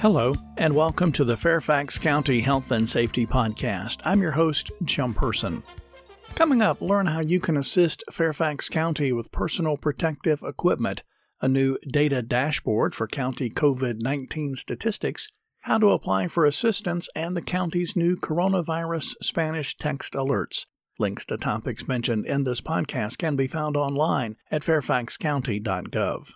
Hello, and welcome to the Fairfax County Health and Safety Podcast. I'm your host, Jim Person. Coming up, learn how you can assist Fairfax County with personal protective equipment, a new data dashboard for county COVID 19 statistics, how to apply for assistance, and the county's new coronavirus Spanish text alerts. Links to topics mentioned in this podcast can be found online at fairfaxcounty.gov.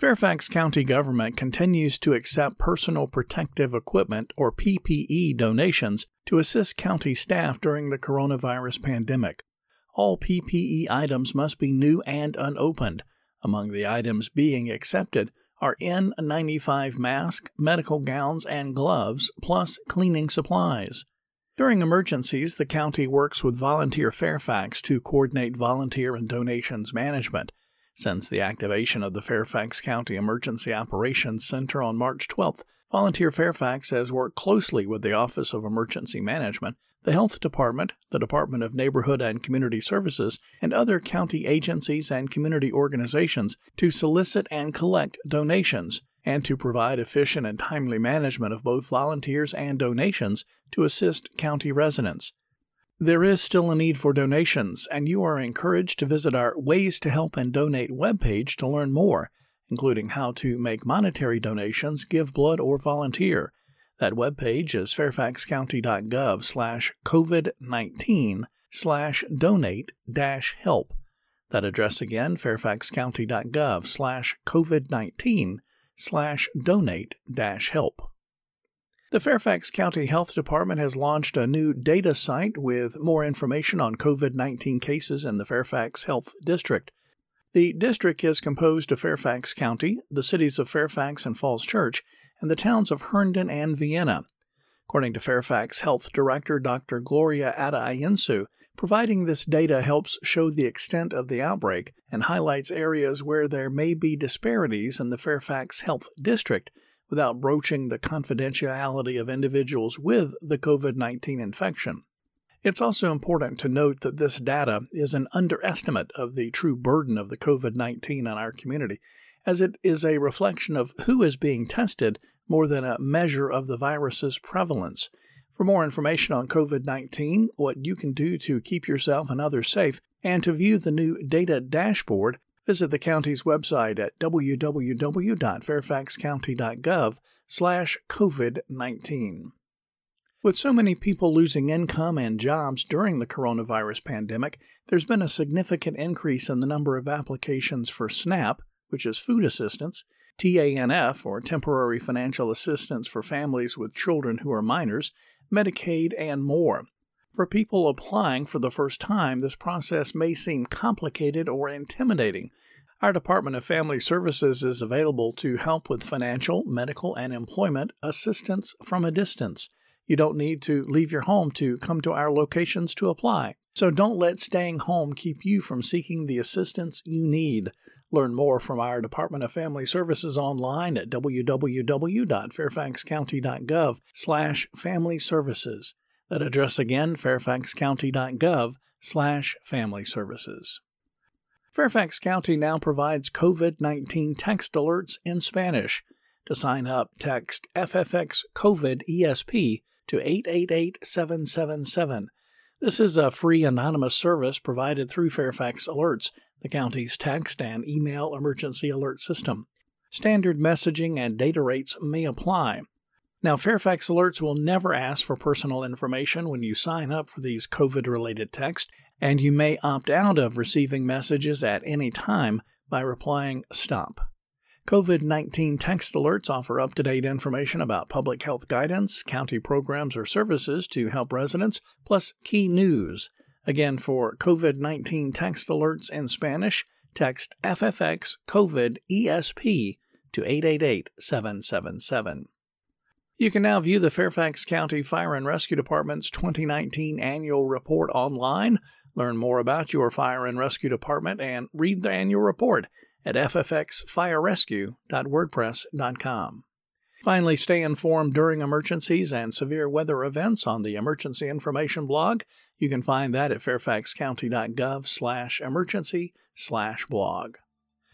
Fairfax County government continues to accept personal protective equipment or PPE donations to assist county staff during the coronavirus pandemic. All PPE items must be new and unopened. Among the items being accepted are N95 masks, medical gowns, and gloves, plus cleaning supplies. During emergencies, the county works with Volunteer Fairfax to coordinate volunteer and donations management. Since the activation of the Fairfax County Emergency Operations Center on March 12th, Volunteer Fairfax has worked closely with the Office of Emergency Management, the Health Department, the Department of Neighborhood and Community Services, and other county agencies and community organizations to solicit and collect donations and to provide efficient and timely management of both volunteers and donations to assist county residents. There is still a need for donations, and you are encouraged to visit our Ways to Help and Donate webpage to learn more, including how to make monetary donations, give blood, or volunteer. That webpage is fairfaxcounty.gov slash COVID-19 slash donate dash help. That address again, fairfaxcounty.gov slash COVID-19 slash donate dash help. The Fairfax County Health Department has launched a new data site with more information on COVID 19 cases in the Fairfax Health District. The district is composed of Fairfax County, the cities of Fairfax and Falls Church, and the towns of Herndon and Vienna. According to Fairfax Health Director Dr. Gloria Ada providing this data helps show the extent of the outbreak and highlights areas where there may be disparities in the Fairfax Health District without broaching the confidentiality of individuals with the COVID 19 infection. It's also important to note that this data is an underestimate of the true burden of the COVID 19 on our community, as it is a reflection of who is being tested more than a measure of the virus's prevalence. For more information on COVID 19, what you can do to keep yourself and others safe, and to view the new data dashboard, Visit the county's website at www.fairfaxcounty.gov slash COVID-19. With so many people losing income and jobs during the coronavirus pandemic, there's been a significant increase in the number of applications for SNAP, which is food assistance, TANF, or temporary financial assistance for families with children who are minors, Medicaid, and more. For people applying for the first time, this process may seem complicated or intimidating. Our Department of Family Services is available to help with financial, medical, and employment assistance from a distance. You don't need to leave your home to come to our locations to apply. So don't let staying home keep you from seeking the assistance you need. Learn more from our Department of Family Services online at www.fairfaxcounty.gov/family services. That address again, fairfaxcounty.gov slash family services. Fairfax County now provides COVID 19 text alerts in Spanish. To sign up, text FFX COVID ESP to 888 777. This is a free anonymous service provided through Fairfax Alerts, the county's text and email emergency alert system. Standard messaging and data rates may apply. Now, Fairfax Alerts will never ask for personal information when you sign up for these COVID related texts, and you may opt out of receiving messages at any time by replying Stop. COVID 19 text alerts offer up to date information about public health guidance, county programs or services to help residents, plus key news. Again, for COVID 19 text alerts in Spanish, text FFX COVID ESP to 888 777. You can now view the Fairfax County Fire and Rescue Department's 2019 annual report online, learn more about your fire and rescue department, and read the annual report at ffxfirerescue.wordpress.com. Finally, stay informed during emergencies and severe weather events on the Emergency Information blog. You can find that at fairfaxcounty.gov slash emergency slash blog.